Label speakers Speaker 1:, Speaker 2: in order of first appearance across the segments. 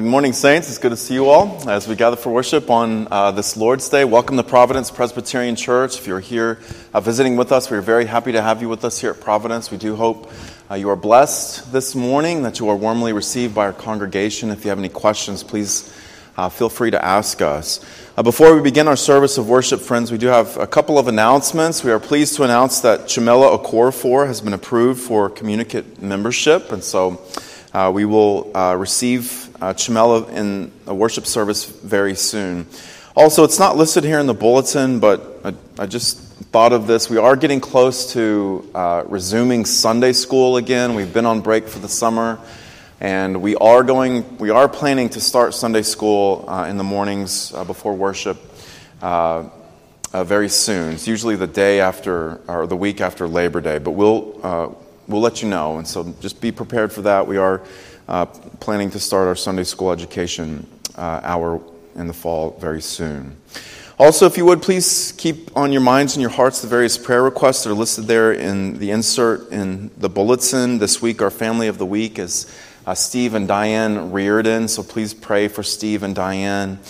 Speaker 1: good morning, Saints. It's good to see you all as we gather for worship on uh, this Lord's Day. Welcome to Providence Presbyterian Church. If you're here uh, visiting with us, we're very happy to have you with us here at Providence. We do hope uh, you are blessed this morning, that you are warmly received by our congregation. If you have any questions, please uh, feel free to ask us. Uh, before we begin our service of worship, friends, we do have a couple of announcements. We are pleased to announce that Chimela Okorafor has been approved for communicant membership, and so uh, we will receive uh, in a worship service very soon. Also, it's not listed here in the bulletin, but I, I just thought of this. We are getting close to uh, resuming Sunday school again. We've been on break for the summer, and we are going. We are planning to start Sunday school uh, in the mornings uh, before worship. Uh, very soon. It's usually the day after or the week after Labor Day, but we'll we'll let you know. And so just be prepared for that. We are uh, planning to start our Sunday school education uh, hour in the fall very soon. Also, if you would, please keep on your minds and your hearts the various prayer requests that are listed there in the insert in the bulletin. This week, our family of the week is uh, Steve and Diane Reardon, so please pray for Steve and Diane.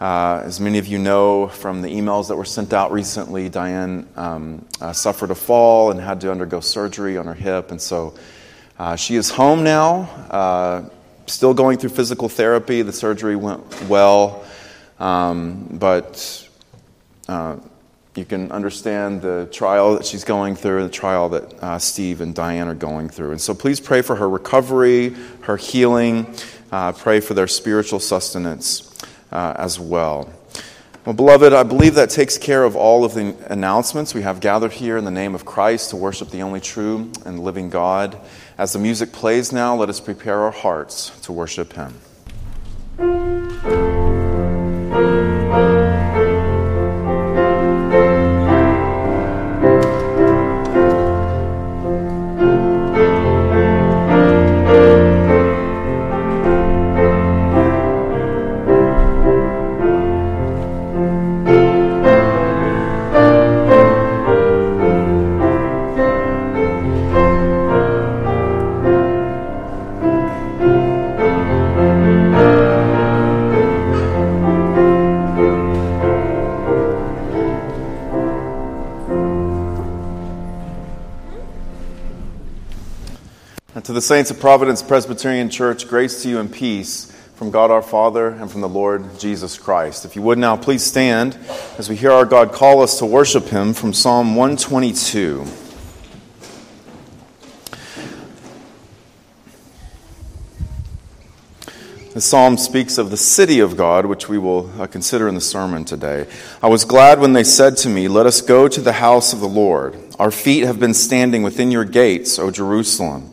Speaker 1: Uh, as many of you know from the emails that were sent out recently, Diane um, uh, suffered a fall and had to undergo surgery on her hip. And so uh, she is home now, uh, still going through physical therapy. The surgery went well, um, but uh, you can understand the trial that she's going through, the trial that uh, Steve and Diane are going through. And so please pray for her recovery, her healing, pray for their spiritual sustenance uh, as well. Well, beloved, I believe that takes care of all of the announcements we have gathered here in the name of Christ to worship the only true and living God. As the music plays now, let us prepare our hearts to worship Him. Saints of Providence Presbyterian Church, grace to you and peace from God our Father and from the Lord Jesus Christ. If you would now please stand as we hear our God call us to worship him from Psalm 122. The psalm speaks of the city of God, which we will uh, consider in the sermon today. I was glad when they said to me, Let us go to the house of the Lord. Our feet have been standing within your gates, O Jerusalem.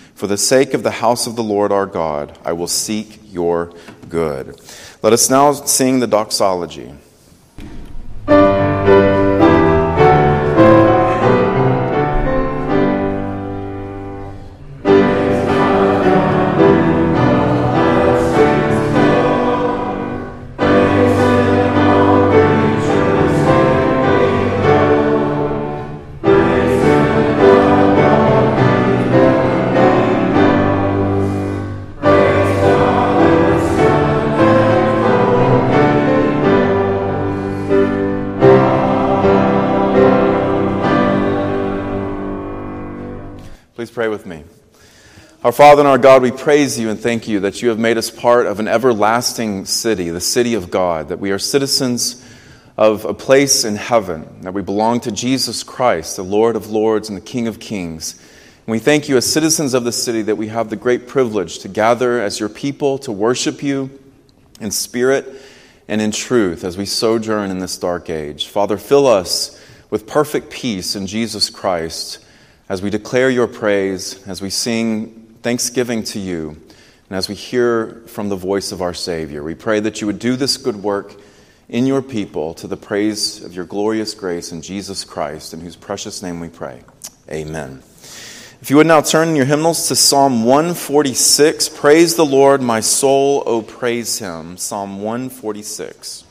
Speaker 1: For the sake of the house of the Lord our God, I will seek your good. Let us now sing the doxology. Our Father and our God, we praise you and thank you that you have made us part of an everlasting city, the city of God, that we are citizens of a place in heaven, that we belong to Jesus Christ, the Lord of lords and the King of kings. And we thank you as citizens of the city that we have the great privilege to gather as your people to worship you in spirit and in truth as we sojourn in this dark age. Father, fill us with perfect peace in Jesus Christ as we declare your praise, as we sing thanksgiving to you, and as we hear from the voice of our Savior. We pray that you would do this good work in your people to the praise of your glorious grace in Jesus Christ, in whose precious name we pray. Amen. If you would now turn in your hymnals to Psalm 146, Praise the Lord, my soul, O praise him. Psalm 146.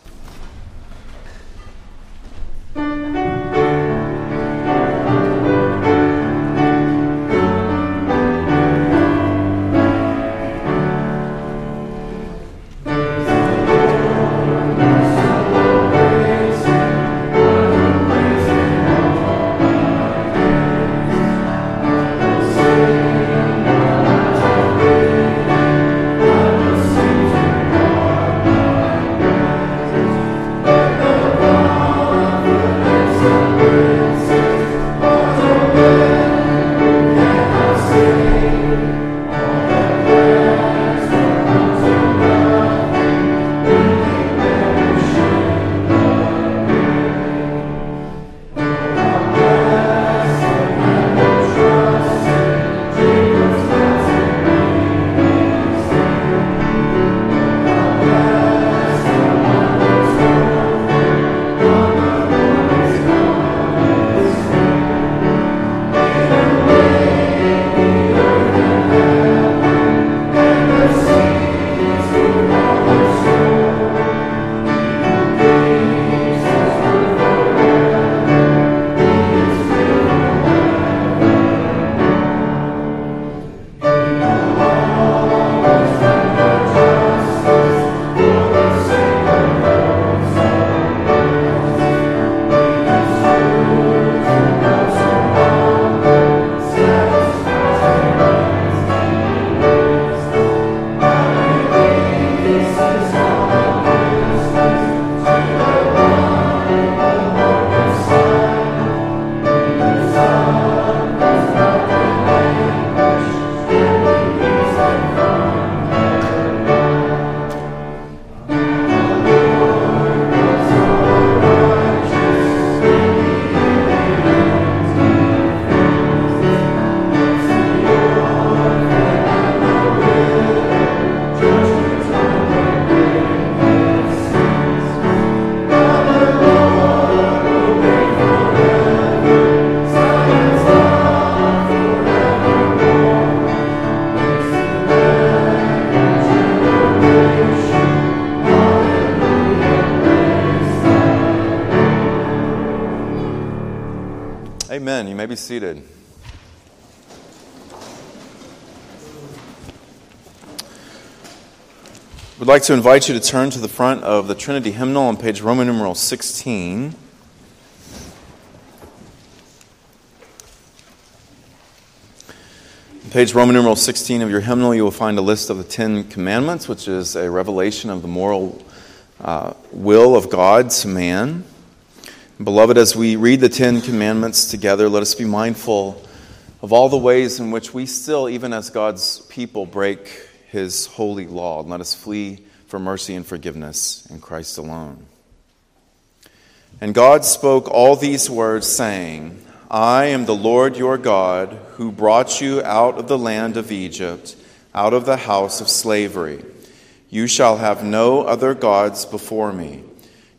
Speaker 1: Be seated. We'd like to invite you to turn to the front of the Trinity hymnal on page Roman numeral 16. Page Roman numeral 16 of your hymnal, you will find a list of the Ten Commandments, which is a revelation of the moral uh, will of God to man. Beloved, as we read the Ten Commandments together, let us be mindful of all the ways in which we still, even as God's people, break His holy law. And let us flee for mercy and forgiveness in Christ alone. And God spoke all these words, saying, I am the Lord your God, who brought you out of the land of Egypt, out of the house of slavery. You shall have no other gods before me.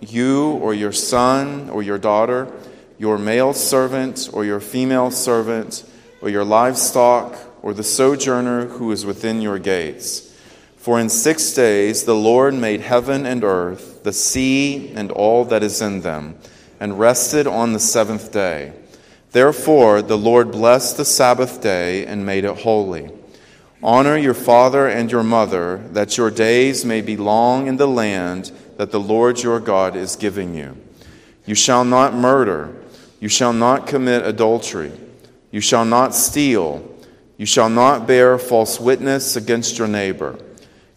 Speaker 1: you or your son or your daughter, your male servant or your female servant, or your livestock, or the sojourner who is within your gates. For in six days the Lord made heaven and earth, the sea and all that is in them, and rested on the seventh day. Therefore the Lord blessed the Sabbath day and made it holy. Honor your father and your mother, that your days may be long in the land that the Lord your God is giving you. You shall not murder. You shall not commit adultery. You shall not steal. You shall not bear false witness against your neighbor.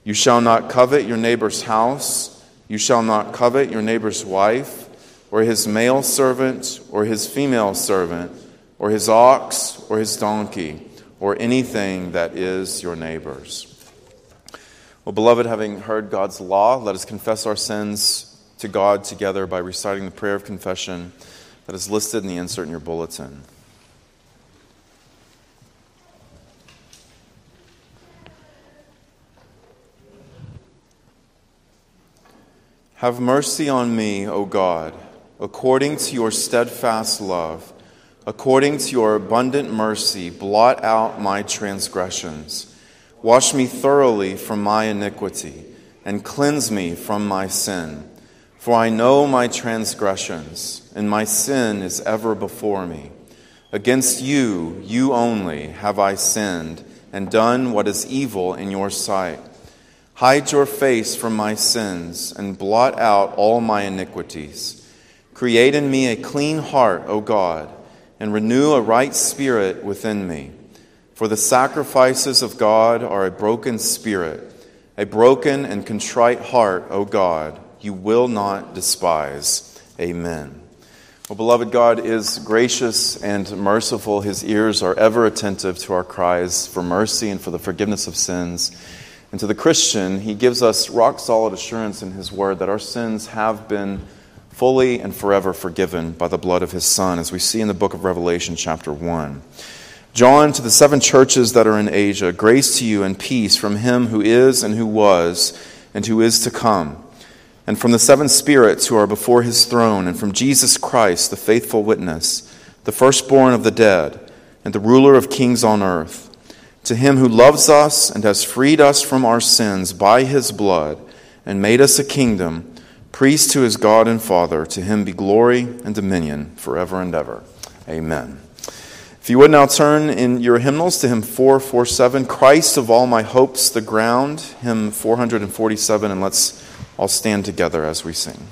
Speaker 1: You shall not covet your neighbor's house. You shall not covet your neighbor's wife, or his male servant, or his female servant, or his ox, or his donkey, or anything that is your neighbor's. Well, beloved, having heard God's law, let us confess our sins to God together by reciting the prayer of confession that is listed in the insert in your bulletin. Have mercy on me, O God, according to your steadfast love. According to your abundant mercy, blot out my transgressions. Wash me thoroughly from my iniquity, and cleanse me from my sin. For I know my transgressions, and my sin is ever before me. Against you, you only, have I sinned, and done what is evil in your sight Hide your face from my sins and blot out all my iniquities. Create in me a clean heart, O God, and renew a right spirit within me. For the sacrifices of God are a broken spirit, a broken and contrite heart, O God, you will not despise. Amen. Well, beloved, God is gracious and merciful. His ears are ever attentive to our cries for mercy and for the forgiveness of sins. And to the Christian, he gives us rock solid assurance in his word that our sins have been fully and forever forgiven by the blood of his Son, as we see in the book of Revelation, chapter 1. John, to the seven churches that are in Asia, grace to you and peace from him who is and who was and who is to come, and from the seven spirits who are before his throne, and from Jesus Christ, the faithful witness, the firstborn of the dead, and the ruler of kings on earth to him who loves us and has freed us from our sins by his blood and made us a kingdom, priest to his God and Father, to him be glory and dominion forever and ever. Amen. If you would now turn in your hymnals to hymn 447, Christ of all my hopes, the ground, hymn 447, and let's all stand together as we sing.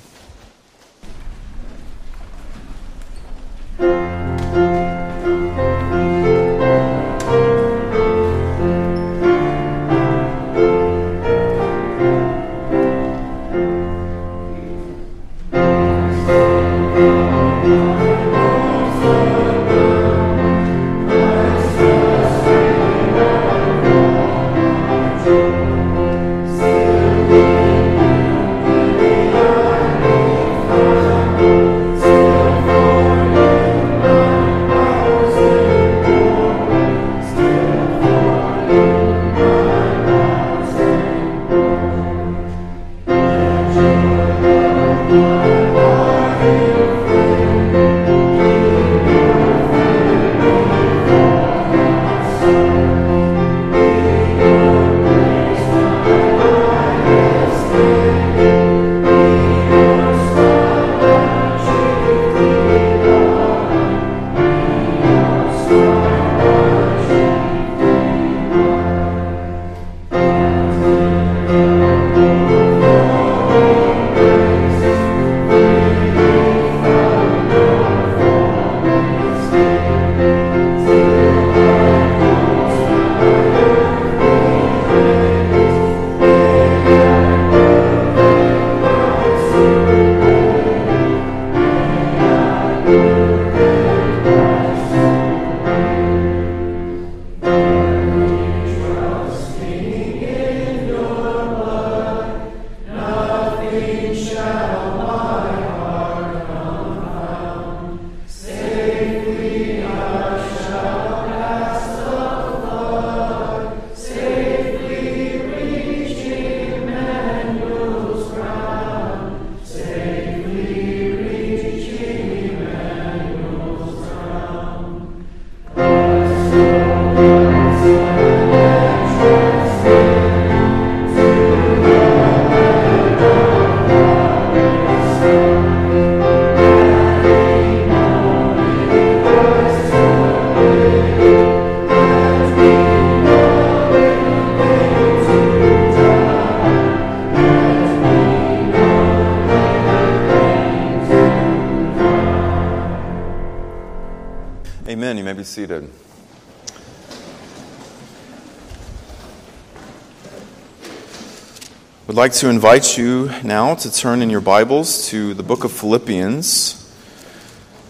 Speaker 1: Like to invite you now to turn in your Bibles to the book of Philippians.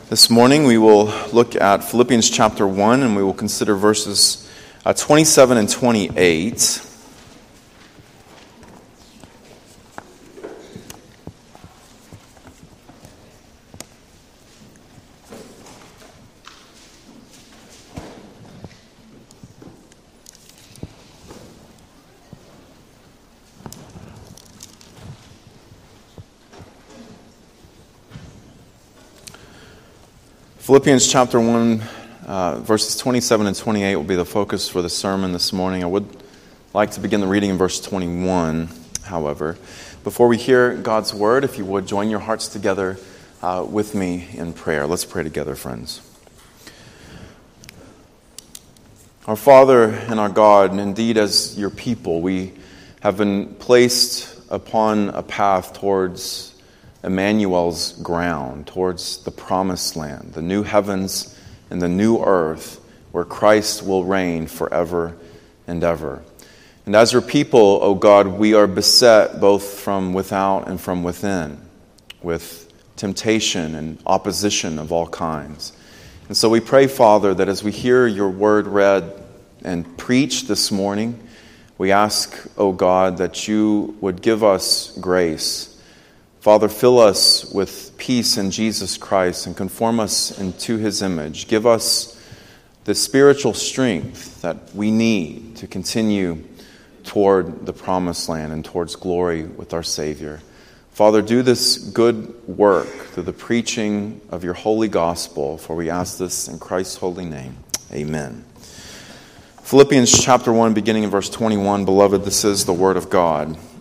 Speaker 1: This morning we will look at Philippians chapter 1 and we will consider verses uh, 27 and 28. Philippians chapter 1, uh, verses 27 and 28 will be the focus for the sermon this morning. I would like to begin the reading in verse 21, however. Before we hear God's word, if you would join your hearts together uh, with me in prayer. Let's pray together, friends. Our Father and our God, and indeed as your people, we have been placed upon a path towards Emmanuel's ground, towards the promised land, the new heavens and the new earth where Christ will reign forever and ever. And as your people, O God, we are beset both from without and from within with temptation and opposition of all kinds. And so we pray, Father, that as we hear your word read and preached this morning, we ask, O God, that you would give us grace Father, fill us with peace in Jesus Christ and conform us into his image. Give us the spiritual strength that we need to continue toward the promised land and towards glory with our Savior. Father, do this good work through the preaching of your holy gospel, for we ask this in Christ's holy name. Amen. Philippians chapter 1, beginning in verse 21 Beloved, this is the word of God.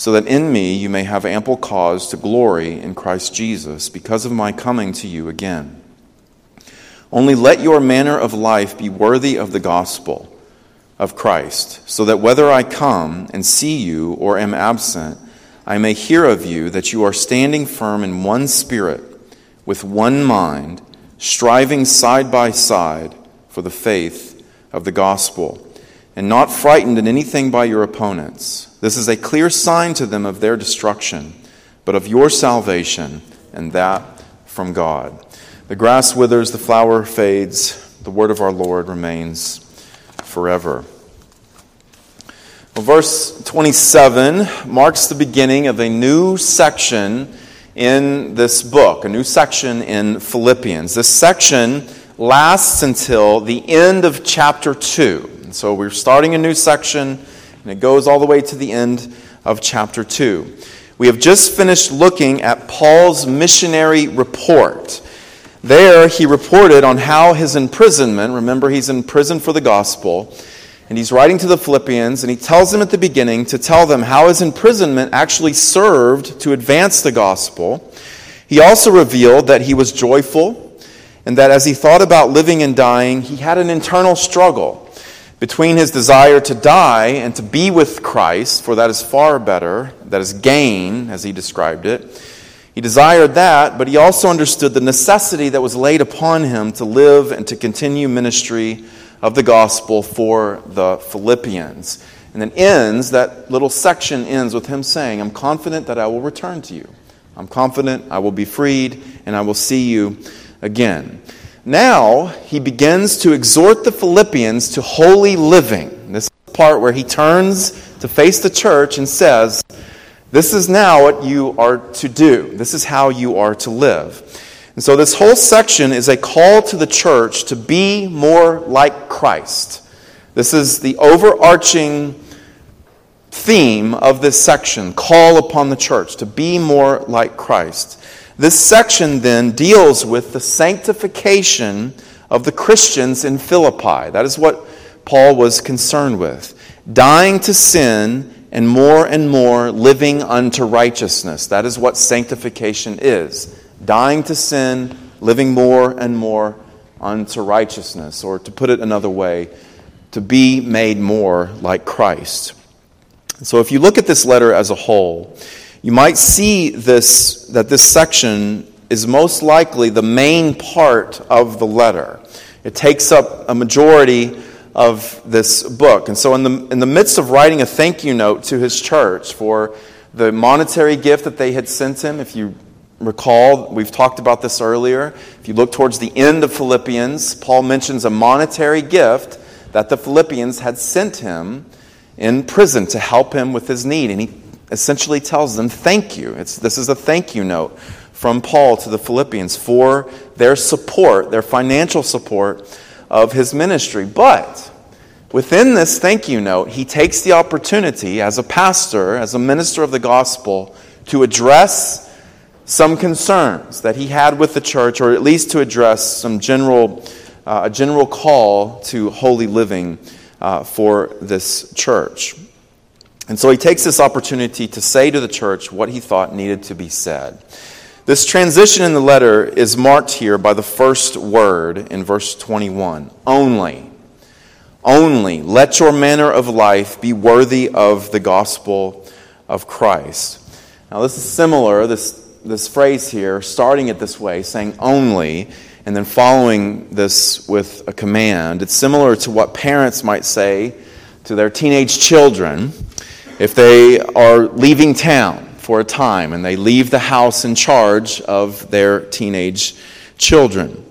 Speaker 1: so that in me you may have ample cause to glory in Christ Jesus because of my coming to you again. Only let your manner of life be worthy of the gospel of Christ, so that whether I come and see you or am absent, I may hear of you that you are standing firm in one spirit, with one mind, striving side by side for the faith of the gospel, and not frightened in anything by your opponents this is a clear sign to them of their destruction, but of your salvation, and that from God. The grass withers, the flower fades, the word of our Lord remains forever. Well, verse 27 marks the beginning of a new section in this book, a new section in Philippians. This section lasts until the end of chapter 2. And so we're starting a new section and it goes all the way to the end of chapter 2. We have just finished looking at Paul's missionary report. There, he reported on how his imprisonment, remember, he's in prison for the gospel, and he's writing to the Philippians, and he tells them at the beginning to tell them how his imprisonment actually served to advance the gospel. He also revealed that he was joyful, and that as he thought about living and dying, he had an internal struggle between his desire to die and to be with Christ, for that is far better, that is gain, as he described it. He desired that, but he also understood the necessity that was laid upon him to live and to continue ministry of the gospel for the Philippians. And then ends, that little section ends with him saying, I'm confident that I will return to you. I'm confident I will be freed and I will see you again. Now he begins to exhort the Philippians to holy living. This is the part where he turns to face the church and says, This is now what you are to do. This is how you are to live. And so this whole section is a call to the church to be more like Christ. This is the overarching theme of this section call upon the church to be more like Christ. This section then deals with the sanctification of the Christians in Philippi. That is what Paul was concerned with. Dying to sin and more and more living unto righteousness. That is what sanctification is. Dying to sin, living more and more unto righteousness. Or to put it another way, to be made more like Christ. So if you look at this letter as a whole, you might see this that this section is most likely the main part of the letter. It takes up a majority of this book. And so, in the, in the midst of writing a thank you note to his church for the monetary gift that they had sent him, if you recall, we've talked about this earlier. If you look towards the end of Philippians, Paul mentions a monetary gift that the Philippians had sent him in prison to help him with his need. And he essentially tells them, Thank you. It's, this is a thank you note from Paul to the Philippians for their support, their financial support of his ministry. But within this thank you note, he takes the opportunity as a pastor, as a minister of the gospel, to address some concerns that he had with the church, or at least to address some general, uh, a general call to holy living uh, for this church. And so he takes this opportunity to say to the church what he thought needed to be said. This transition in the letter is marked here by the first word in verse 21 only. Only let your manner of life be worthy of the gospel of Christ. Now, this is similar, this, this phrase here, starting it this way, saying only, and then following this with a command. It's similar to what parents might say to their teenage children if they are leaving town for a time and they leave the house in charge of their teenage children.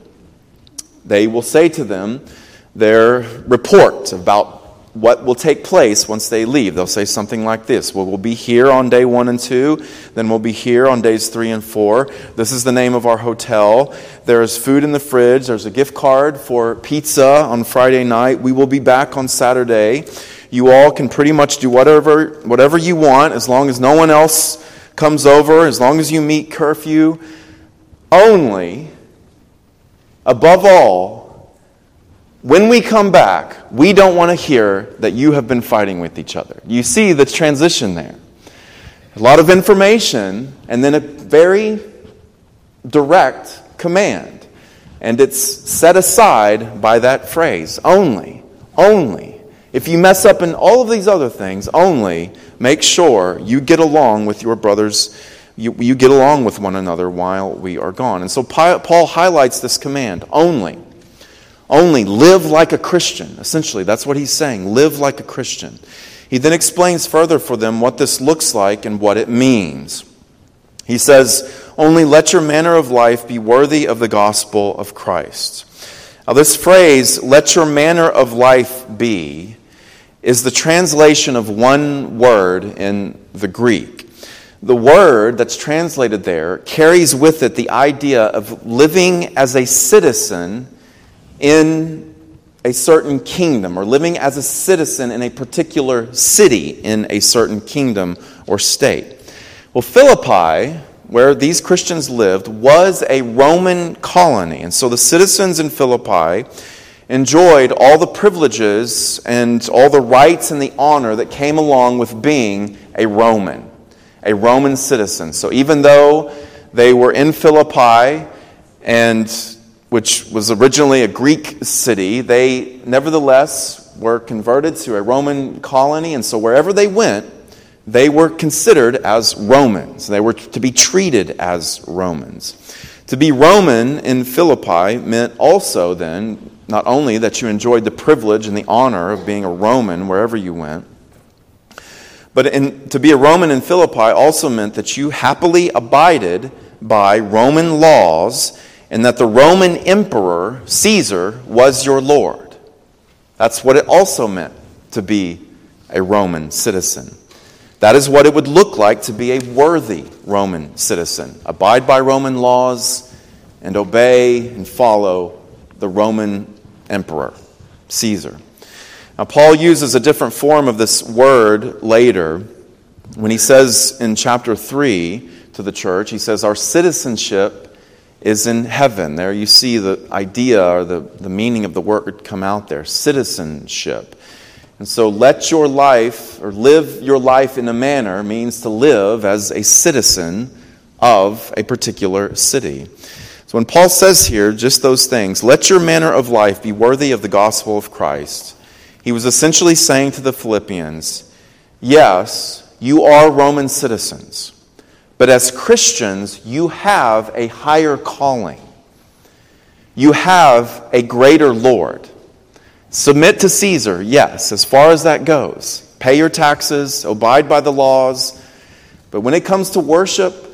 Speaker 1: They will say to them their report about what will take place once they leave. They'll say something like this Well, we'll be here on day one and two, then we'll be here on days three and four. This is the name of our hotel. There's food in the fridge, there's a gift card for pizza on Friday night. We will be back on Saturday. You all can pretty much do whatever, whatever you want as long as no one else comes over, as long as you meet curfew, only, above all, when we come back, we don't want to hear that you have been fighting with each other. You see the transition there. A lot of information, and then a very direct command. And it's set aside by that phrase only, only. If you mess up in all of these other things, only make sure you get along with your brothers, you, you get along with one another while we are gone. And so Paul highlights this command only. Only live like a Christian. Essentially, that's what he's saying. Live like a Christian. He then explains further for them what this looks like and what it means. He says, Only let your manner of life be worthy of the gospel of Christ. Now, this phrase, let your manner of life be, is the translation of one word in the Greek. The word that's translated there carries with it the idea of living as a citizen in a certain kingdom or living as a citizen in a particular city in a certain kingdom or state. Well, Philippi, where these Christians lived, was a Roman colony. And so the citizens in Philippi enjoyed all the privileges and all the rights and the honor that came along with being a Roman, a Roman citizen. So even though they were in Philippi, and which was originally a Greek city, they nevertheless were converted to a Roman colony, and so wherever they went, they were considered as Romans. They were to be treated as Romans. To be Roman in Philippi meant also then not only that you enjoyed the privilege and the honor of being a Roman wherever you went, but in, to be a Roman in Philippi also meant that you happily abided by Roman laws and that the Roman emperor, Caesar, was your Lord. That's what it also meant to be a Roman citizen. That is what it would look like to be a worthy Roman citizen. Abide by Roman laws and obey and follow the Roman emperor, Caesar. Now, Paul uses a different form of this word later when he says in chapter 3 to the church, he says, Our citizenship is in heaven. There you see the idea or the, the meaning of the word come out there citizenship. And so let your life or live your life in a manner means to live as a citizen of a particular city. So when Paul says here just those things, let your manner of life be worthy of the gospel of Christ, he was essentially saying to the Philippians, yes, you are Roman citizens, but as Christians, you have a higher calling. You have a greater Lord. Submit to Caesar, yes, as far as that goes. Pay your taxes, abide by the laws. But when it comes to worship,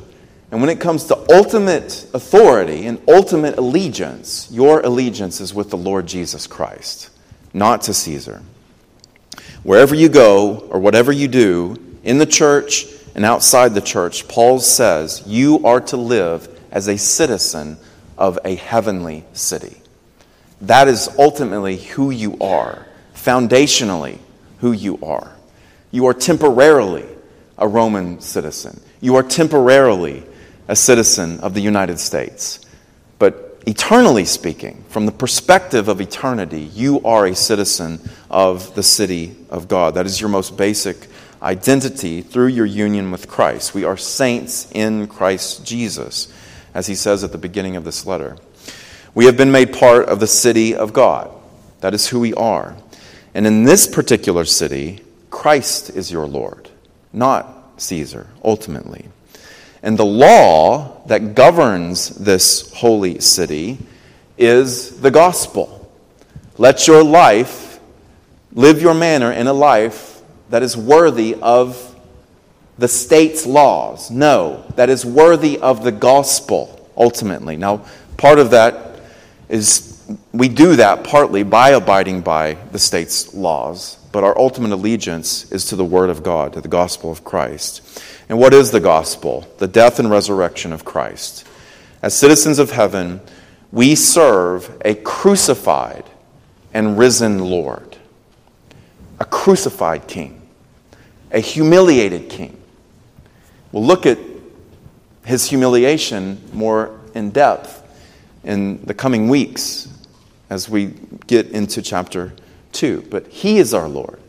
Speaker 1: and when it comes to ultimate authority and ultimate allegiance, your allegiance is with the Lord Jesus Christ, not to Caesar. Wherever you go or whatever you do, in the church and outside the church, Paul says you are to live as a citizen of a heavenly city. That is ultimately who you are, foundationally, who you are. You are temporarily a Roman citizen, you are temporarily a citizen of the United States. But eternally speaking, from the perspective of eternity, you are a citizen of the city of God. That is your most basic identity through your union with Christ. We are saints in Christ Jesus, as he says at the beginning of this letter. We have been made part of the city of God. That is who we are. And in this particular city, Christ is your Lord, not Caesar, ultimately. And the law that governs this holy city is the gospel. Let your life, live your manner in a life that is worthy of the state's laws. No, that is worthy of the gospel, ultimately. Now, part of that is we do that partly by abiding by the state's laws, but our ultimate allegiance is to the Word of God, to the gospel of Christ. And what is the gospel? The death and resurrection of Christ. As citizens of heaven, we serve a crucified and risen Lord, a crucified king, a humiliated king. We'll look at his humiliation more in depth in the coming weeks as we get into chapter 2. But He is our Lord,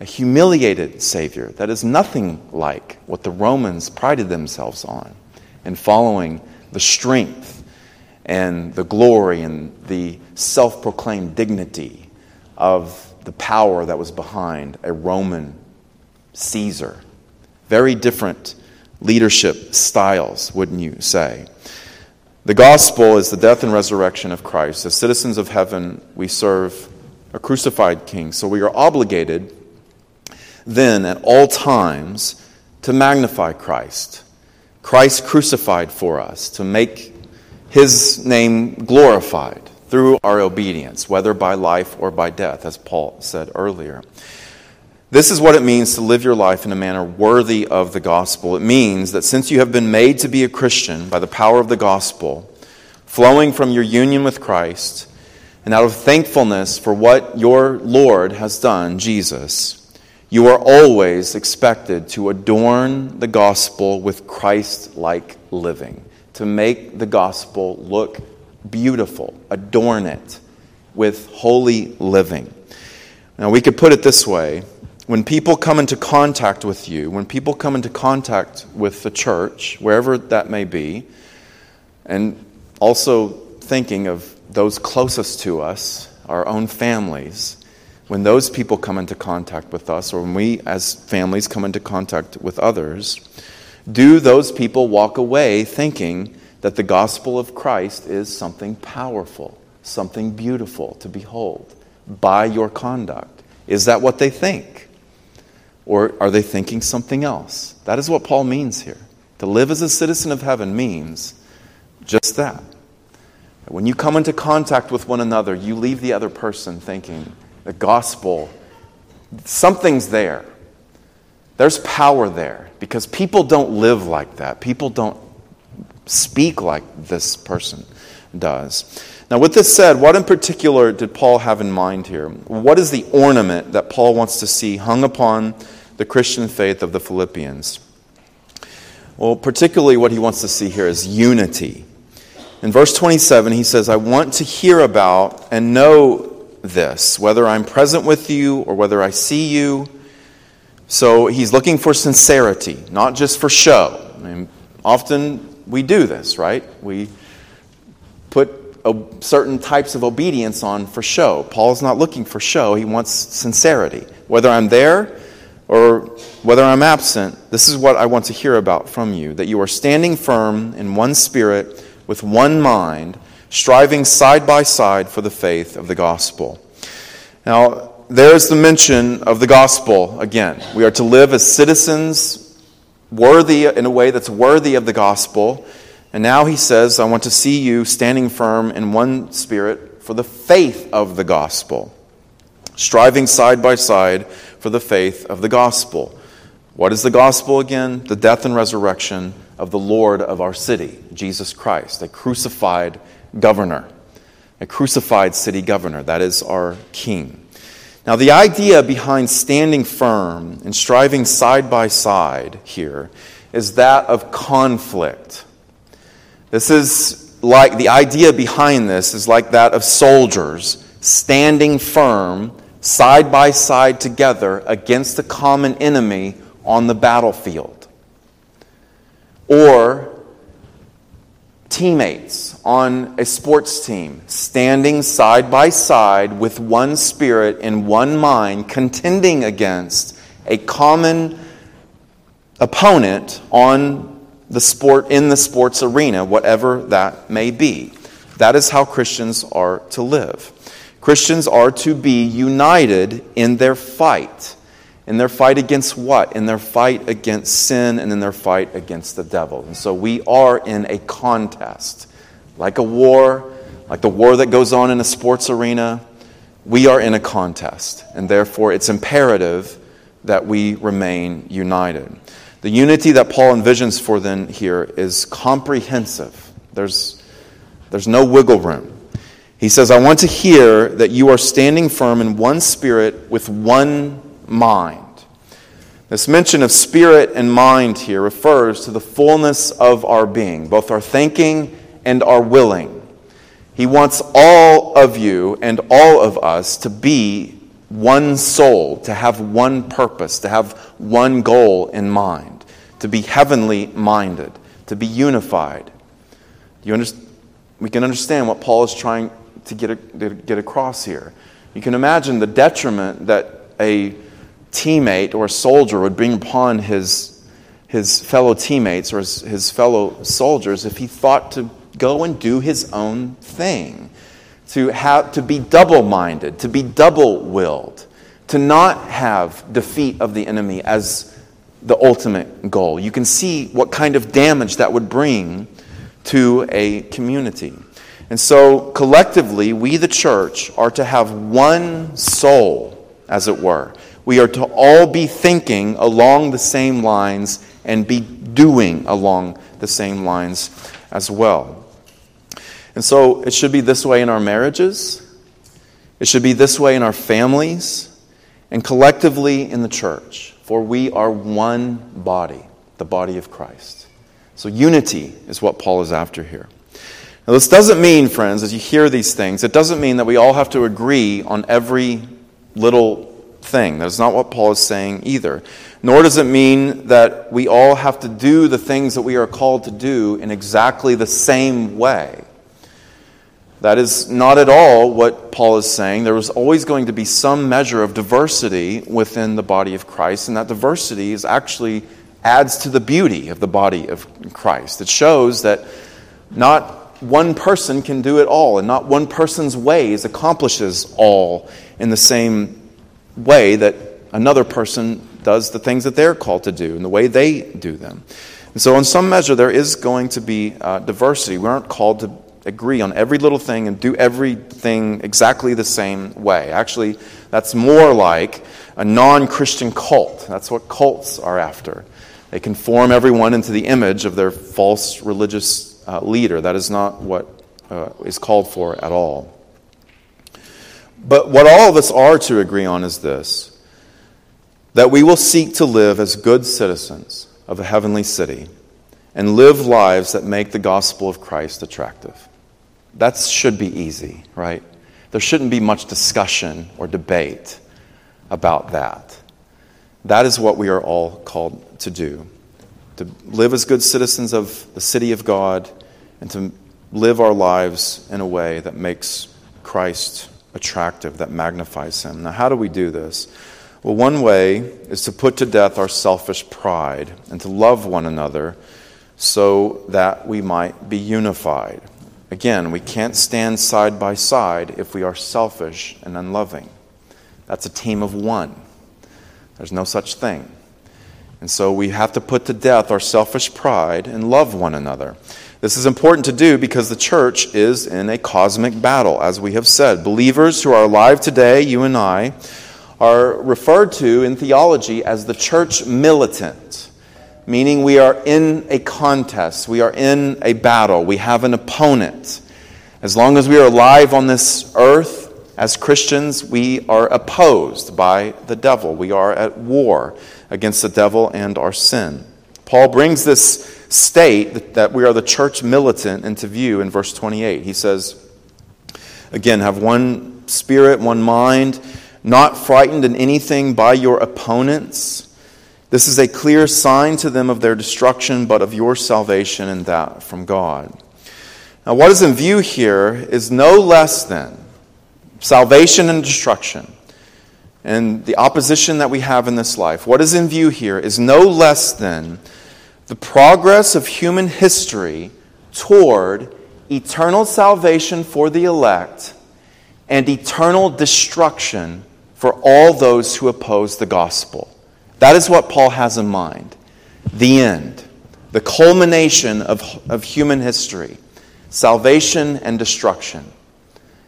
Speaker 1: a humiliated Savior that is nothing like what the Romans prided themselves on in following the strength and the glory and the self proclaimed dignity of the power that was behind a Roman Caesar. Very different leadership styles, wouldn't you say? The gospel is the death and resurrection of Christ. As citizens of heaven, we serve a crucified king. So we are obligated then at all times to magnify Christ. Christ crucified for us to make his name glorified through our obedience, whether by life or by death, as Paul said earlier. This is what it means to live your life in a manner worthy of the gospel. It means that since you have been made to be a Christian by the power of the gospel, flowing from your union with Christ, and out of thankfulness for what your Lord has done, Jesus, you are always expected to adorn the gospel with Christ like living, to make the gospel look beautiful, adorn it with holy living. Now, we could put it this way when people come into contact with you, when people come into contact with the church, wherever that may be, and also thinking of those closest to us, our own families, when those people come into contact with us, or when we as families come into contact with others, do those people walk away thinking that the gospel of Christ is something powerful, something beautiful to behold by your conduct? Is that what they think? Or are they thinking something else? That is what Paul means here. To live as a citizen of heaven means just that. When you come into contact with one another, you leave the other person thinking the gospel, something's there. There's power there because people don't live like that. People don't speak like this person does. Now, with this said, what in particular did Paul have in mind here? What is the ornament that Paul wants to see hung upon the Christian faith of the Philippians? Well, particularly what he wants to see here is unity. In verse 27, he says, I want to hear about and know this, whether I'm present with you or whether I see you. So he's looking for sincerity, not just for show. I mean, often we do this, right? We put certain types of obedience on for show. Paul's not looking for show, he wants sincerity. Whether I'm there or whether I'm absent, this is what I want to hear about from you that you are standing firm in one spirit with one mind, striving side by side for the faith of the gospel. Now, there's the mention of the gospel again. We are to live as citizens worthy in a way that's worthy of the gospel. And now he says, I want to see you standing firm in one spirit for the faith of the gospel, striving side by side for the faith of the gospel. What is the gospel again? The death and resurrection of the Lord of our city, Jesus Christ, a crucified governor, a crucified city governor. That is our king. Now, the idea behind standing firm and striving side by side here is that of conflict. This is like the idea behind this is like that of soldiers standing firm side by side together against a common enemy on the battlefield or teammates on a sports team standing side by side with one spirit and one mind, contending against a common opponent on the sport in the sports arena, whatever that may be. That is how Christians are to live. Christians are to be united in their fight. In their fight against what? In their fight against sin and in their fight against the devil. And so we are in a contest. Like a war, like the war that goes on in a sports arena, we are in a contest. And therefore, it's imperative that we remain united. The unity that Paul envisions for them here is comprehensive. There's, there's no wiggle room. He says, I want to hear that you are standing firm in one spirit with one mind. This mention of spirit and mind here refers to the fullness of our being, both our thinking and our willing. He wants all of you and all of us to be one soul, to have one purpose, to have one goal in mind, to be heavenly minded, to be unified. You understand? We can understand what Paul is trying to get, a, to get across here. You can imagine the detriment that a teammate or soldier would bring upon his, his fellow teammates or his, his fellow soldiers if he thought to go and do his own thing, to, have, to be double minded, to be double willed, to not have defeat of the enemy as the ultimate goal. You can see what kind of damage that would bring to a community. And so, collectively, we, the church, are to have one soul, as it were we are to all be thinking along the same lines and be doing along the same lines as well. And so it should be this way in our marriages, it should be this way in our families, and collectively in the church, for we are one body, the body of Christ. So unity is what Paul is after here. Now, this doesn't mean, friends, as you hear these things, it doesn't mean that we all have to agree on every little thing. That's not what Paul is saying either. Nor does it mean that we all have to do the things that we are called to do in exactly the same way. That is not at all what Paul is saying. There is always going to be some measure of diversity within the body of Christ, and that diversity is actually adds to the beauty of the body of Christ. It shows that not one person can do it all, and not one person's ways accomplishes all in the same way that another person does the things that they're called to do and the way they do them. And so, in some measure, there is going to be uh, diversity. We aren't called to agree on every little thing and do everything exactly the same way. Actually, that's more like a non Christian cult. That's what cults are after. They conform everyone into the image of their false religious uh, leader. That is not what uh, is called for at all. But what all of us are to agree on is this that we will seek to live as good citizens of a heavenly city and live lives that make the gospel of Christ attractive. That should be easy, right? There shouldn't be much discussion or debate about that. That is what we are all called to do to live as good citizens of the city of God and to live our lives in a way that makes Christ attractive, that magnifies him. Now, how do we do this? Well, one way is to put to death our selfish pride and to love one another so that we might be unified. Again, we can't stand side by side if we are selfish and unloving. That's a team of one. There's no such thing. And so we have to put to death our selfish pride and love one another. This is important to do because the church is in a cosmic battle, as we have said. Believers who are alive today, you and I, are referred to in theology as the church militant, meaning we are in a contest, we are in a battle, we have an opponent. As long as we are alive on this earth, as Christians, we are opposed by the devil. We are at war against the devil and our sin. Paul brings this state that we are the church militant into view in verse 28. He says, again, have one spirit, one mind, not frightened in anything by your opponents. This is a clear sign to them of their destruction, but of your salvation and that from God. Now, what is in view here is no less than salvation and destruction and the opposition that we have in this life, what is in view here is no less than the progress of human history toward eternal salvation for the elect and eternal destruction for all those who oppose the gospel. That is what Paul has in mind. The end, the culmination of, of human history, salvation and destruction.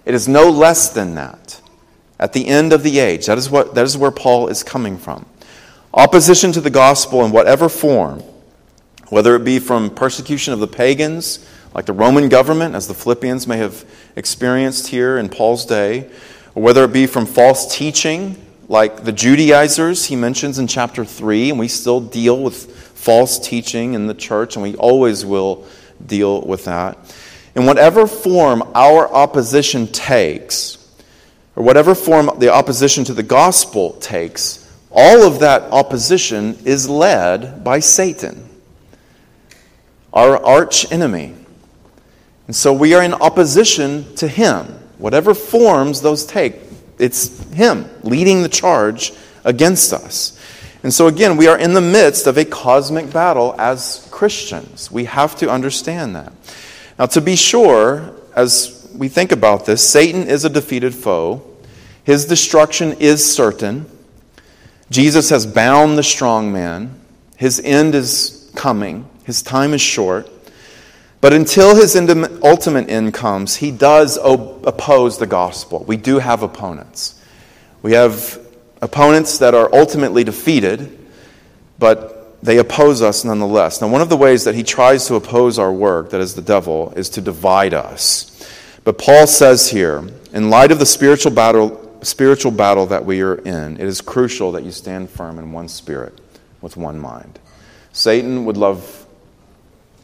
Speaker 1: It is no less than that at the end of the age. That is, what, that is where Paul is coming from. Opposition to the gospel in whatever form, whether it be from persecution of the pagans, like the Roman government, as the Philippians may have experienced here in Paul's day, or whether it be from false teaching, like the Judaizers he mentions in chapter 3, and we still deal with false teaching in the church, and we always will deal with that. In whatever form our opposition takes, or whatever form the opposition to the gospel takes, all of that opposition is led by Satan, our arch enemy. And so we are in opposition to him. Whatever forms those take, it's him leading the charge against us. And so, again, we are in the midst of a cosmic battle as Christians. We have to understand that. Now, to be sure, as we think about this, Satan is a defeated foe. His destruction is certain. Jesus has bound the strong man. His end is coming. His time is short. But until his ultimate end comes, he does oppose the gospel. We do have opponents. We have opponents that are ultimately defeated, but they oppose us nonetheless. Now, one of the ways that he tries to oppose our work, that is the devil, is to divide us. But Paul says here, in light of the spiritual battle, spiritual battle that we are in, it is crucial that you stand firm in one spirit, with one mind. Satan would love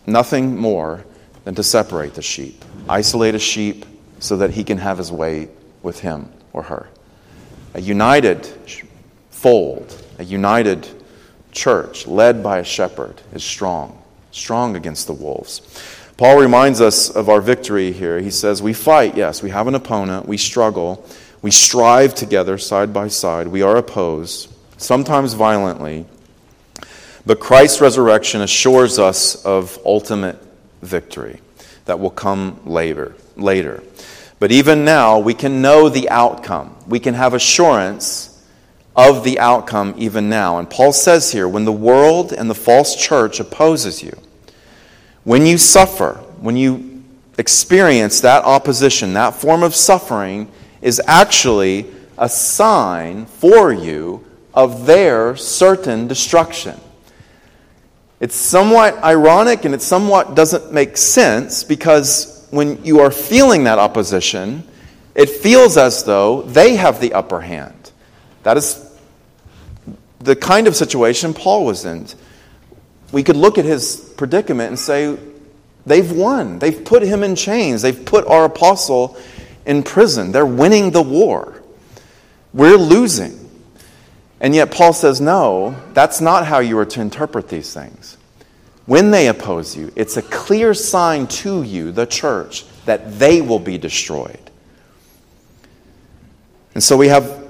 Speaker 1: nothing more than to separate the sheep, isolate a sheep so that he can have his way with him or her. A united fold, a united church led by a shepherd is strong, strong against the wolves. Paul reminds us of our victory here. He says, We fight, yes, we have an opponent, we struggle, we strive together side by side, we are opposed, sometimes violently, but Christ's resurrection assures us of ultimate victory that will come later. later. But even now, we can know the outcome. We can have assurance of the outcome even now. And Paul says here when the world and the false church opposes you, when you suffer, when you experience that opposition, that form of suffering is actually a sign for you of their certain destruction. It's somewhat ironic and it somewhat doesn't make sense because when you are feeling that opposition, it feels as though they have the upper hand. That is the kind of situation Paul was in. We could look at his predicament and say, They've won. They've put him in chains. They've put our apostle in prison. They're winning the war. We're losing. And yet, Paul says, no, that's not how you are to interpret these things. When they oppose you, it's a clear sign to you, the church, that they will be destroyed. And so we have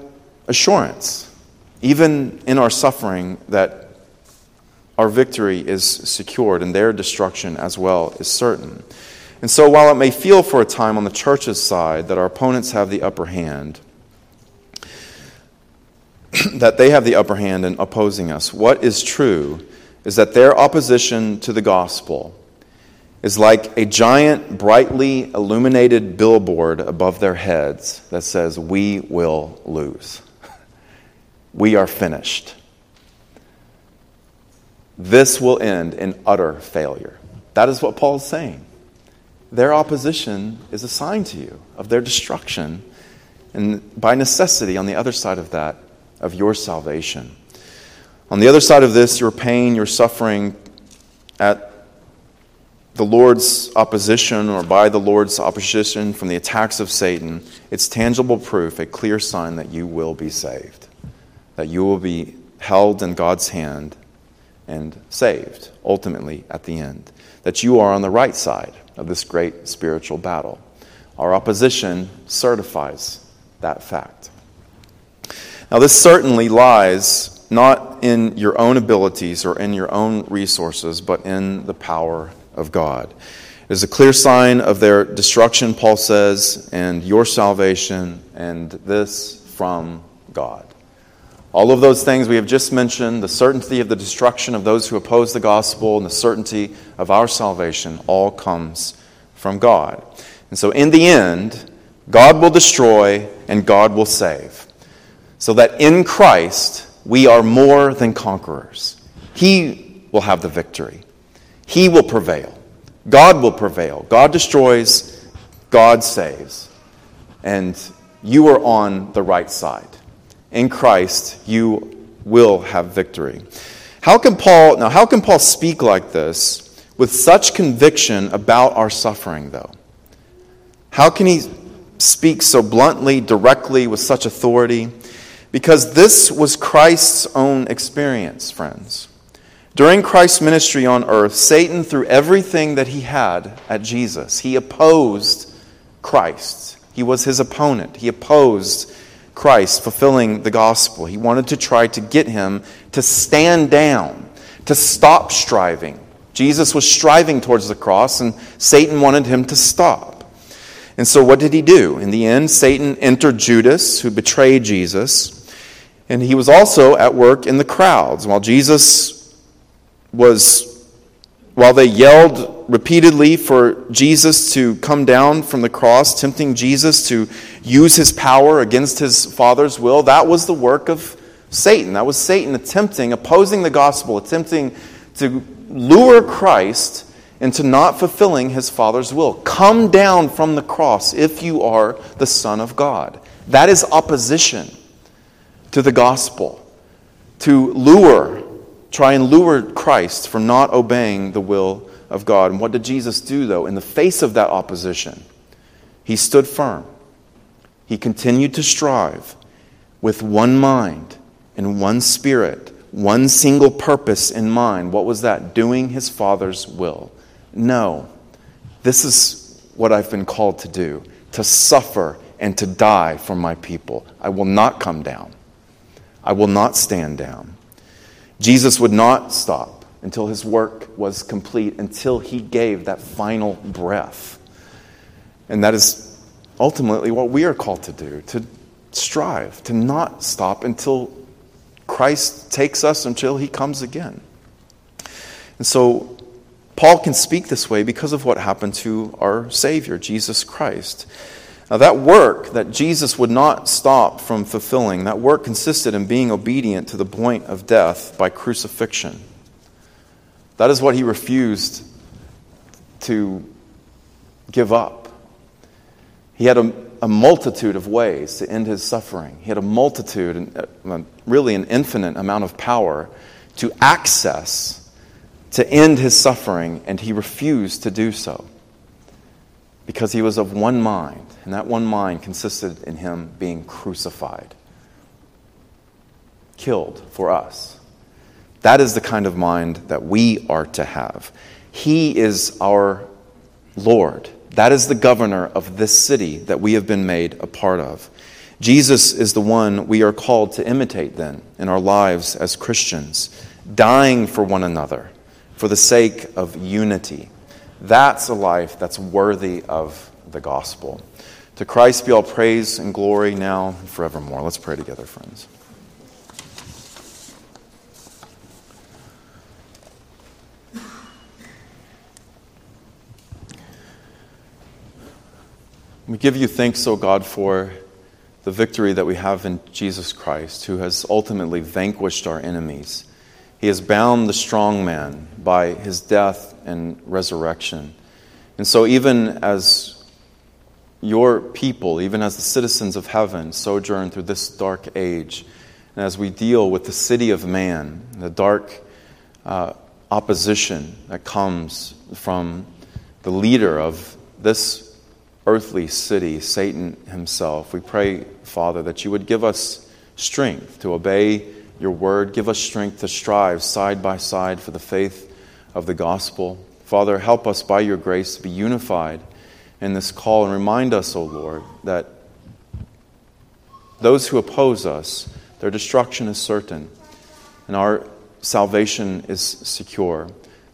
Speaker 1: assurance, even in our suffering, that our victory is secured and their destruction as well is certain. And so, while it may feel for a time on the church's side that our opponents have the upper hand, that they have the upper hand in opposing us, what is true is that their opposition to the gospel is like a giant, brightly illuminated billboard above their heads that says, We will lose. We are finished. This will end in utter failure. That is what Paul is saying. Their opposition is a sign to you of their destruction, and by necessity, on the other side of that, of your salvation. On the other side of this, your pain, your suffering at the Lord's opposition or by the Lord's opposition from the attacks of Satan, it's tangible proof, a clear sign that you will be saved, that you will be held in God's hand and saved, ultimately at the end, that you are on the right side of this great spiritual battle. Our opposition certifies that fact. Now, this certainly lies not in your own abilities or in your own resources, but in the power of God. It is a clear sign of their destruction, Paul says, and your salvation, and this from God. All of those things we have just mentioned, the certainty of the destruction of those who oppose the gospel, and the certainty of our salvation, all comes from God. And so, in the end, God will destroy and God will save. So that in Christ, we are more than conquerors. He will have the victory, He will prevail. God will prevail. God destroys, God saves. And you are on the right side. In Christ, you will have victory. How can Paul now how can Paul speak like this with such conviction about our suffering though? How can he speak so bluntly, directly with such authority? Because this was Christ's own experience, friends. During Christ's ministry on earth, Satan threw everything that he had at Jesus. He opposed Christ. He was his opponent. He opposed Christ fulfilling the gospel. He wanted to try to get him to stand down, to stop striving. Jesus was striving towards the cross, and Satan wanted him to stop. And so, what did he do? In the end, Satan entered Judas, who betrayed Jesus. And he was also at work in the crowds. While Jesus was, while they yelled repeatedly for Jesus to come down from the cross, tempting Jesus to use his power against his Father's will, that was the work of Satan. That was Satan attempting, opposing the gospel, attempting to lure Christ into not fulfilling his Father's will. Come down from the cross if you are the Son of God. That is opposition to the gospel, to lure, try and lure Christ from not obeying the will of God. And what did Jesus do, though? In the face of that opposition, he stood firm. He continued to strive with one mind and one spirit, one single purpose in mind. What was that? Doing his Father's will. No, this is what I've been called to do to suffer and to die for my people. I will not come down. I will not stand down. Jesus would not stop until his work was complete, until he gave that final breath. And that is ultimately what we are called to do to strive, to not stop until Christ takes us until he comes again. And so Paul can speak this way because of what happened to our Savior, Jesus Christ. Now, that work that Jesus would not stop from fulfilling, that work consisted in being obedient to the point of death by crucifixion. That is what he refused to give up. He had a, a multitude of ways to end his suffering. He had a multitude, and really an infinite amount of power to access to end his suffering, and he refused to do so because he was of one mind, and that one mind consisted in him being crucified, killed for us. That is the kind of mind that we are to have. He is our Lord. That is the governor of this city that we have been made a part of. Jesus is the one we are called to imitate then in our lives as Christians, dying for one another for the sake of unity. That's a life that's worthy of the gospel. To Christ be all praise and glory now and forevermore. Let's pray together, friends. We give you thanks, O God, for the victory that we have in Jesus Christ, who has ultimately vanquished our enemies. He has bound the strong man by his death and resurrection. And so, even as your people, even as the citizens of heaven, sojourn through this dark age, and as we deal with the city of man, the dark uh, opposition that comes from the leader of this earthly city, Satan himself. We pray, Father, that you would give us strength to obey your word. Give us strength to strive side by side for the faith of the gospel. Father, help us by your grace to be unified in this call and remind us, O oh Lord, that those who oppose us, their destruction is certain and our salvation is secure.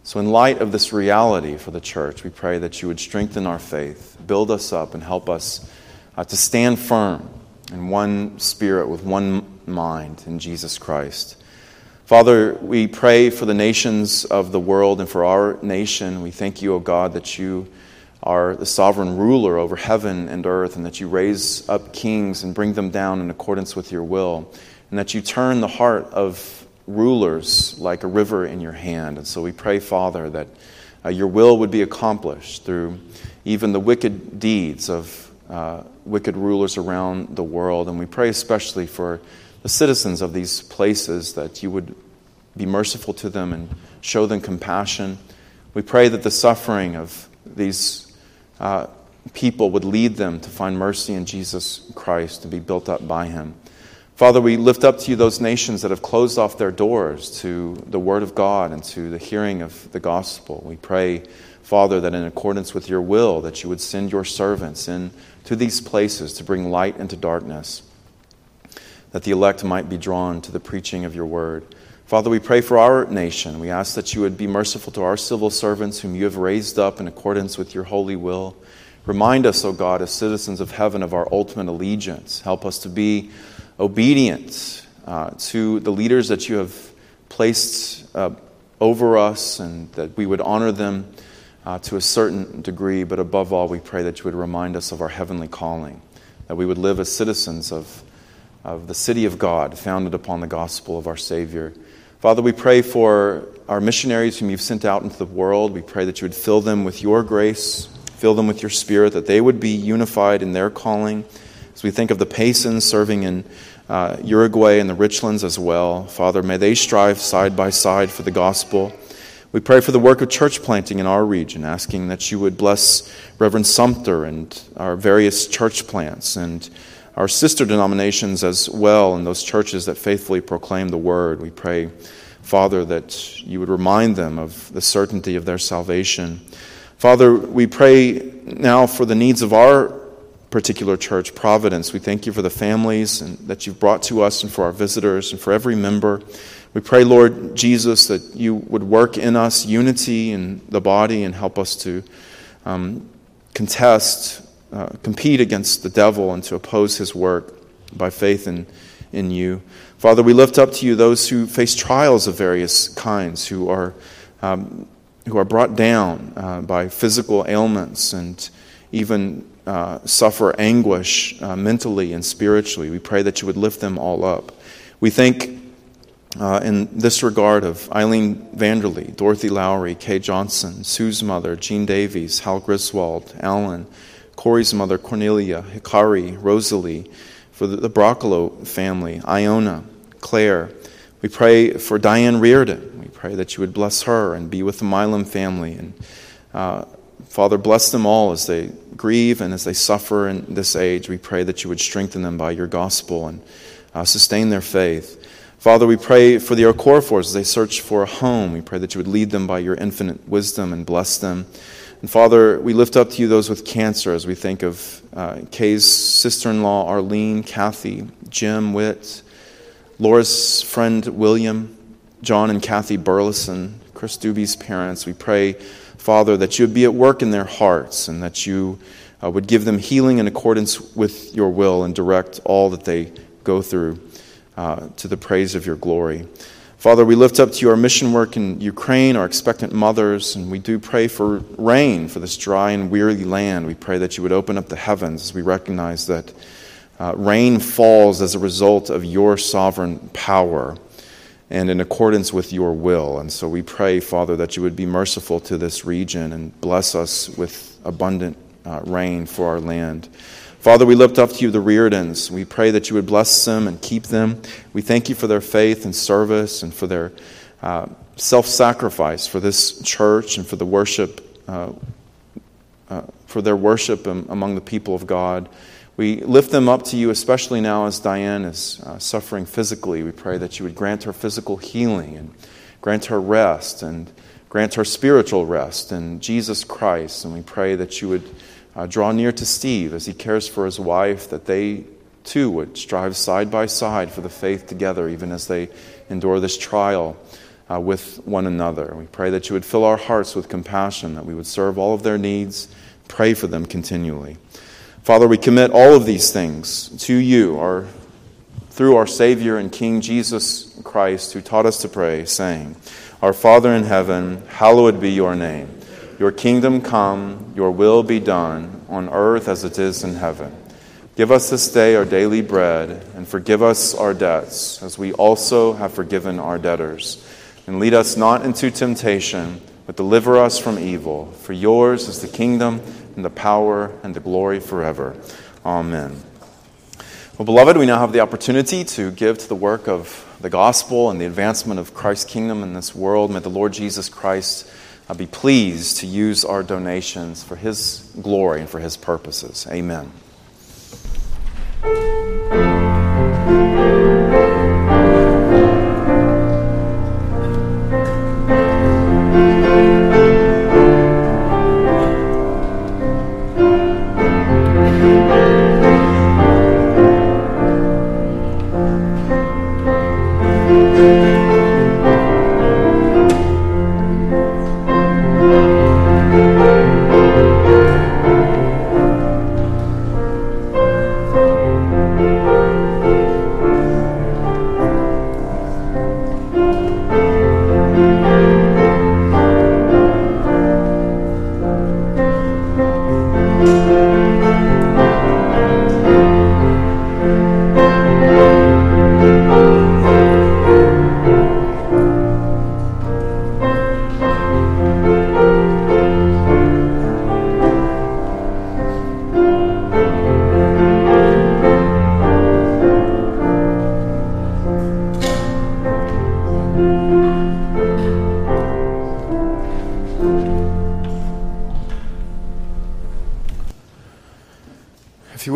Speaker 1: So, in light of this reality for the church, we pray that you would strengthen our faith, build us up, and help us uh, to stand firm in one spirit with one mind in Jesus Christ. Father, we pray for the nations of the world and for our nation. We thank you, O God, that you are the sovereign ruler over heaven and earth, and that you raise up kings and bring them down in accordance with your will, and that you turn the heart of rulers like a river in your hand. And so we pray, Father, that uh, your will would be accomplished through even the wicked deeds of uh, wicked rulers around the world. And we pray especially for the citizens of these places that you would be merciful to them and show them compassion. We pray that the suffering of these uh, people would lead them to find mercy in Jesus Christ and be built up by him. Father, we lift up to you those nations that have closed off their doors to the Word of God and to the hearing of the gospel. We pray, Father, that in accordance with your will, that you would send your servants into these places to bring light into darkness, that the elect might be drawn to the preaching of your word. Father, we pray for our nation. We ask that you would be merciful to our civil servants whom you have raised up in accordance with your holy will. Remind us, O God, as citizens of heaven, of our ultimate allegiance. Help us to be obedient uh, to the leaders that you have placed uh, over us and that we would honor them uh, to a certain degree. But above all, we pray that you would remind us of our heavenly calling, that we would live as citizens of, of the city of God, founded upon the gospel of our Savior. Father, we pray for our missionaries whom you've sent out into the world. We pray that you would fill them with your grace, fill them with your spirit, that they would be unified in their calling we think of the Paysons serving in uh, Uruguay and the Richlands as well, Father, may they strive side by side for the gospel. We pray for the work of church planting in our region, asking that you would bless Reverend Sumter and our various church plants and our sister denominations as well, and those churches that faithfully proclaim the word. We pray, Father, that you would remind them of the certainty of their salvation. Father, we pray now for the needs of our particular church, Providence. We thank you for the families and that you've brought to us and for our visitors and for every member. We pray, Lord Jesus, that you would work in us unity in the body and help us to um, contest, uh, compete against the devil and to oppose his work by faith in, in you. Father, we lift up to you those who face trials of various kinds, who are, um, who are brought down uh, by physical ailments and even uh, suffer anguish uh, mentally and spiritually. We pray that you would lift them all up. We think uh, in this regard of Eileen Vanderlee, Dorothy Lowry, Kay Johnson, Sue's mother, Jean Davies, Hal Griswold, Alan, Corey's mother, Cornelia, Hikari, Rosalie, for the, the Broccolo family, Iona, Claire. We pray for Diane Reardon We pray that you would bless her and be with the Milam family. And uh, Father, bless them all as they grieve and as they suffer in this age. We pray that you would strengthen them by your gospel and uh, sustain their faith. Father, we pray for the Okorafors as they search for a home. We pray that you would lead them by your infinite wisdom and bless them. And Father, we lift up to you those with cancer as we think of uh, Kay's sister in law, Arlene, Kathy, Jim Witt, Laura's friend, William, John and Kathy Burleson, Chris Doobie's parents. We pray, Father, that you would be at work in their hearts and that you uh, would give them healing in accordance with your will and direct all that they go through uh, to the praise of your glory. Father, we lift up to you our mission work in Ukraine, our expectant mothers, and we do pray for rain for this dry and weary land. We pray that you would open up the heavens as we recognize that uh, rain falls as a result of your sovereign power and in accordance with your will. And so we pray, Father, that you would be merciful to this region and bless us with abundant uh, rain for our land. Father, we lift up to you the Reardons. We pray that you would bless them and keep them. We thank you for their faith and service and for their uh, self sacrifice for this church and for the worship, uh, uh, for their worship among the people of God. We lift them up to you, especially now as Diane is uh, suffering physically. We pray that you would grant her physical healing and grant her rest and grant her spiritual rest in Jesus Christ. And we pray that you would uh, draw near to Steve as he cares for his wife, that they too would strive side by side for the faith together, even as they endure this trial uh, with one another. We pray that you would fill our hearts with compassion, that we would serve all of their needs, pray for them continually. Father, we commit all of these things to you, our, through our Savior and King Jesus Christ, who taught us to pray, saying, Our Father in heaven, hallowed be your name. Your kingdom come, your will be done, on earth as it is in heaven. Give us this day our daily bread, and forgive us our debts, as we also have forgiven our debtors. And lead us not into temptation, but deliver us from evil. For yours is the kingdom, and the power, and the glory forever. Amen. Well, beloved, we now have the opportunity to give to the work of the gospel and the advancement of Christ's kingdom in this world. May the Lord Jesus Christ uh, be pleased to use our donations for His glory and for His purposes. Amen.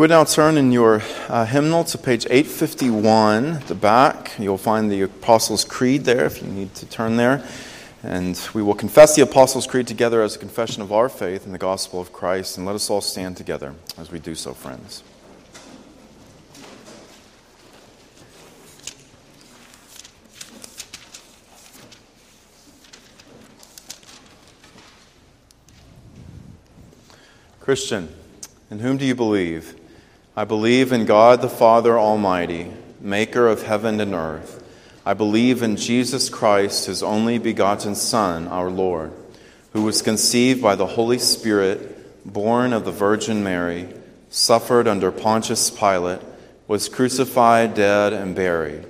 Speaker 1: Would now turn in your uh, hymnal to page 851, at the back. You'll find the Apostles' Creed there if you need to turn there. And we will confess the Apostles' Creed together as a confession of our faith in the gospel of Christ. And let us all stand together as we do so, friends. Christian, in whom do you believe? I believe in God the Father Almighty, maker of heaven and earth. I believe in Jesus Christ, his only begotten Son, our Lord, who was conceived by the Holy Spirit, born of the Virgin Mary, suffered under Pontius Pilate, was crucified, dead, and buried.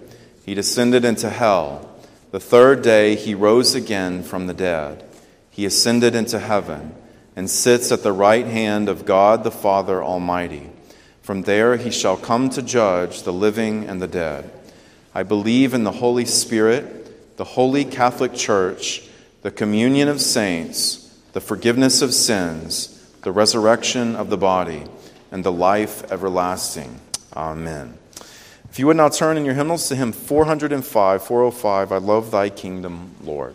Speaker 1: He descended into hell. The third day he rose again from the dead. He ascended into heaven and sits at the right hand of God the Father Almighty. From there he shall come to judge the living and the dead. I believe in the Holy Spirit the Holy Catholic Church, the communion of saints, the forgiveness of sins, the resurrection of the body, and the life everlasting. Amen. If you would now turn in your hymnals to hymn 405, 405, I love thy kingdom, Lord.